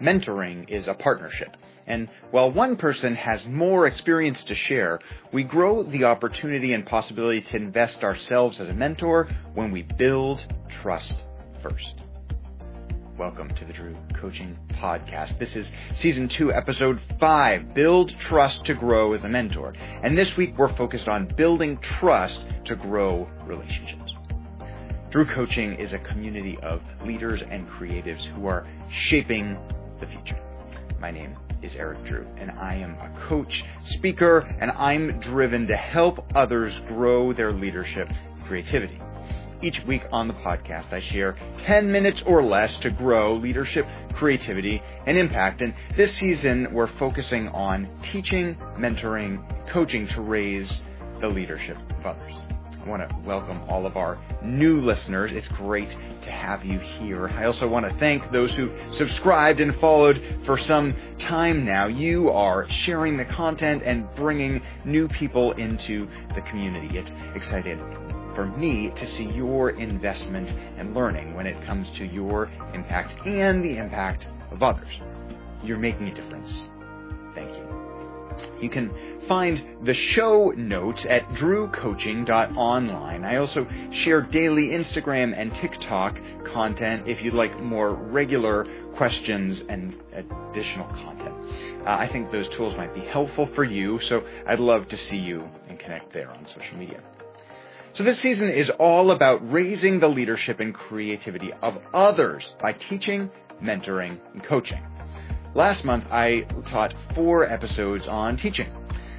mentoring is a partnership. And while one person has more experience to share, we grow the opportunity and possibility to invest ourselves as a mentor when we build trust first. Welcome to the Drew Coaching Podcast. This is season two, episode five Build Trust to Grow as a Mentor. And this week we're focused on building trust to grow relationships. Drew Coaching is a community of leaders and creatives who are shaping the future. My name is Eric Drew, and I am a coach, speaker, and I'm driven to help others grow their leadership creativity. Each week on the podcast, I share 10 minutes or less to grow leadership, creativity, and impact. And this season, we're focusing on teaching, mentoring, coaching to raise the leadership of others. I want to welcome all of our new listeners. It's great to have you here. I also want to thank those who subscribed and followed for some time now. You are sharing the content and bringing new people into the community. It's exciting for me to see your investment and learning when it comes to your impact and the impact of others. You're making a difference. Thank you. You can find the show notes at drewcoaching.online. I also share daily Instagram and TikTok content if you'd like more regular questions and additional content. Uh, I think those tools might be helpful for you, so I'd love to see you and connect there on social media. So this season is all about raising the leadership and creativity of others by teaching, mentoring, and coaching. Last month, I taught four episodes on teaching.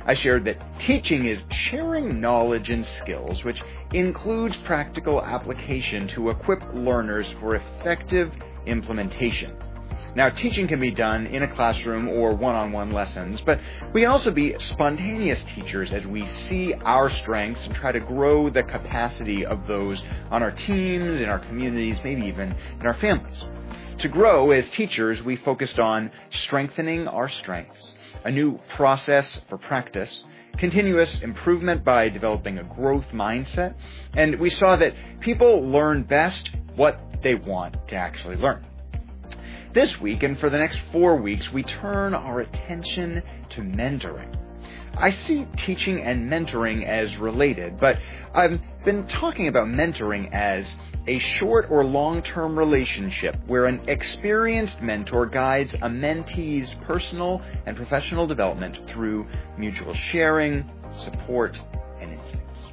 I shared that teaching is sharing knowledge and skills, which includes practical application to equip learners for effective implementation. Now, teaching can be done in a classroom or one on one lessons, but we can also be spontaneous teachers as we see our strengths and try to grow the capacity of those on our teams, in our communities, maybe even in our families. To grow as teachers, we focused on strengthening our strengths a new process for practice, continuous improvement by developing a growth mindset, and we saw that people learn best what they want to actually learn. This week and for the next four weeks, we turn our attention to mentoring. I see teaching and mentoring as related, but I've been talking about mentoring as a short or long term relationship where an experienced mentor guides a mentee's personal and professional development through mutual sharing, support, and insights.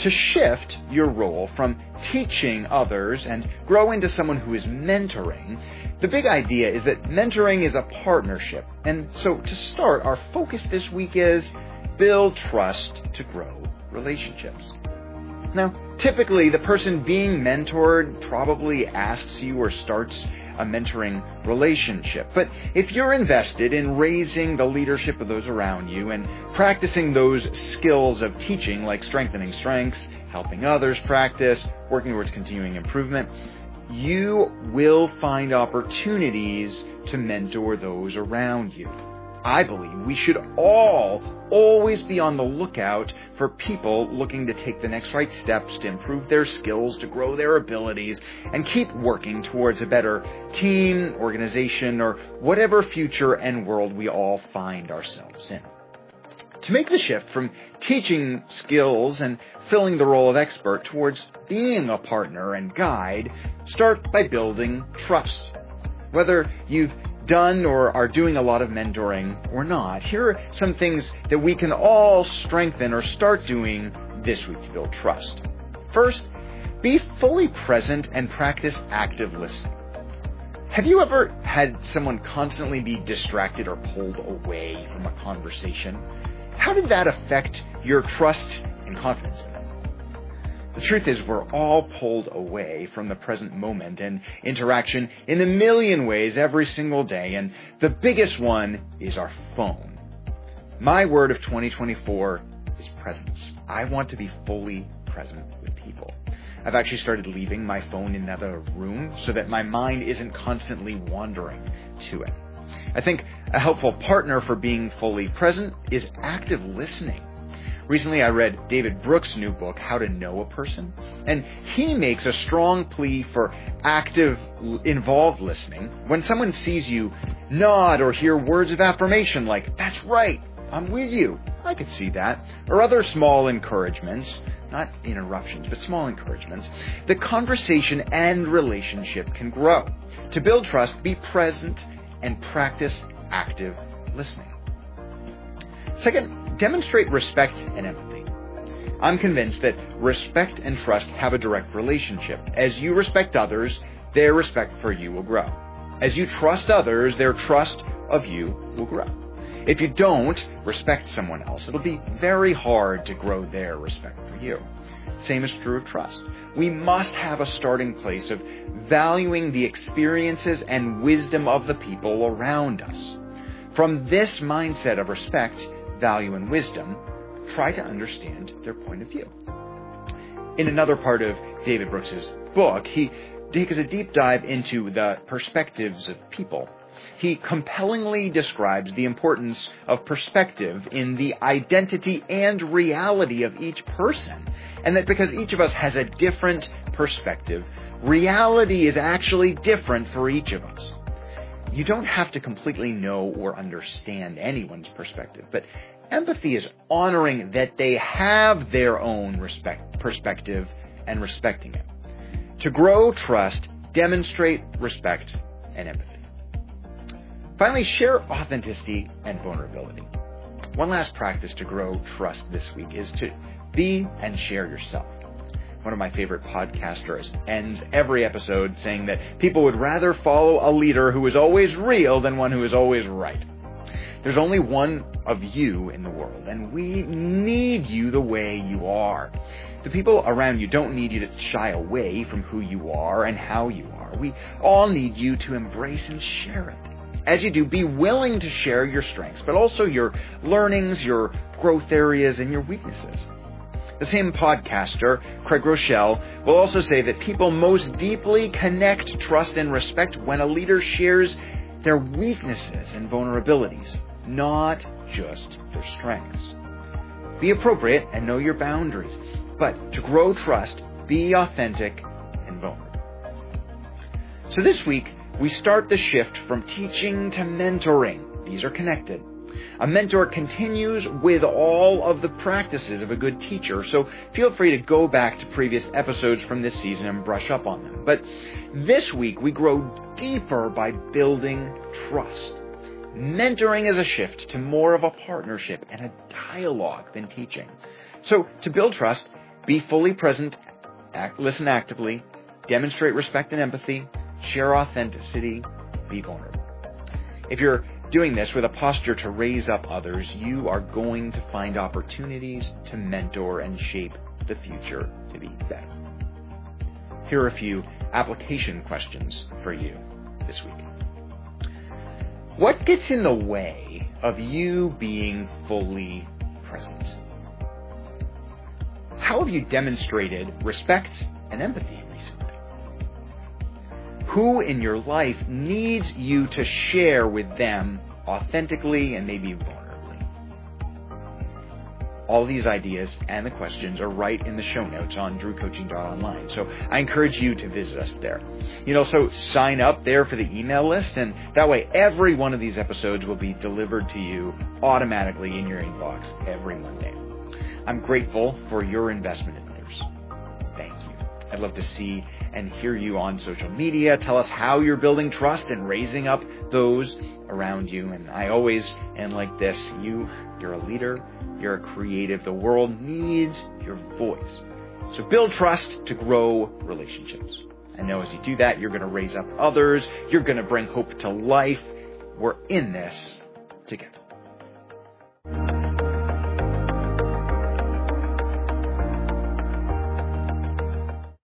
To shift your role from teaching others and grow into someone who is mentoring, the big idea is that mentoring is a partnership. And so to start, our focus this week is build trust to grow relationships. Now, typically, the person being mentored probably asks you or starts a mentoring relationship. But if you're invested in raising the leadership of those around you and practicing those skills of teaching, like strengthening strengths, helping others practice, working towards continuing improvement, you will find opportunities to mentor those around you. I believe we should all always be on the lookout for people looking to take the next right steps to improve their skills, to grow their abilities, and keep working towards a better team, organization, or whatever future and world we all find ourselves in. To make the shift from teaching skills and filling the role of expert towards being a partner and guide, start by building trust. Whether you've done or are doing a lot of mentoring or not, here are some things that we can all strengthen or start doing this week to build trust. First, be fully present and practice active listening. Have you ever had someone constantly be distracted or pulled away from a conversation? How did that affect your trust and confidence in them? The truth is, we're all pulled away from the present moment and interaction in a million ways every single day, and the biggest one is our phone. My word of 2024 is presence. I want to be fully present with people. I've actually started leaving my phone in another room so that my mind isn't constantly wandering to it. I think a helpful partner for being fully present is active listening. Recently, I read David Brooks' new book, How to Know a Person, and he makes a strong plea for active, involved listening. When someone sees you nod or hear words of affirmation like, that's right, I'm with you, I could see that, or other small encouragements, not interruptions, but small encouragements, the conversation and relationship can grow. To build trust, be present and practice active listening. Second, demonstrate respect and empathy. I'm convinced that respect and trust have a direct relationship. As you respect others, their respect for you will grow. As you trust others, their trust of you will grow. If you don't respect someone else, it'll be very hard to grow their respect for you. Same is true of trust. We must have a starting place of valuing the experiences and wisdom of the people around us. From this mindset of respect, value, and wisdom, try to understand their point of view. In another part of David Brooks's book, he takes a deep dive into the perspectives of people he compellingly describes the importance of perspective in the identity and reality of each person. And that because each of us has a different perspective, reality is actually different for each of us. You don't have to completely know or understand anyone's perspective, but empathy is honoring that they have their own respect, perspective and respecting it. To grow trust, demonstrate respect and empathy. Finally, share authenticity and vulnerability. One last practice to grow trust this week is to be and share yourself. One of my favorite podcasters ends every episode saying that people would rather follow a leader who is always real than one who is always right. There's only one of you in the world, and we need you the way you are. The people around you don't need you to shy away from who you are and how you are. We all need you to embrace and share it. As you do, be willing to share your strengths, but also your learnings, your growth areas, and your weaknesses. The same podcaster, Craig Groeschel, will also say that people most deeply connect, trust, and respect when a leader shares their weaknesses and vulnerabilities, not just their strengths. Be appropriate and know your boundaries, but to grow trust, be authentic and vulnerable. So this week, we start the shift from teaching to mentoring. These are connected. A mentor continues with all of the practices of a good teacher, so feel free to go back to previous episodes from this season and brush up on them. But this week we grow deeper by building trust. Mentoring is a shift to more of a partnership and a dialogue than teaching. So to build trust, be fully present, act, listen actively, demonstrate respect and empathy, share authenticity, be vulnerable. If you're doing this with a posture to raise up others, you are going to find opportunities to mentor and shape the future to be better. Here are a few application questions for you this week. What gets in the way of you being fully present? How have you demonstrated respect and empathy who in your life needs you to share with them authentically and maybe vulnerably. All these ideas and the questions are right in the show notes on drewcoaching.online. So I encourage you to visit us there. You can also sign up there for the email list, and that way every one of these episodes will be delivered to you automatically in your inbox every Monday. I'm grateful for your investment in others. I'd love to see and hear you on social media. Tell us how you're building trust and raising up those around you. And I always end like this you, you're a leader, you're a creative. The world needs your voice. So build trust to grow relationships. I know as you do that, you're going to raise up others, you're going to bring hope to life. We're in this together.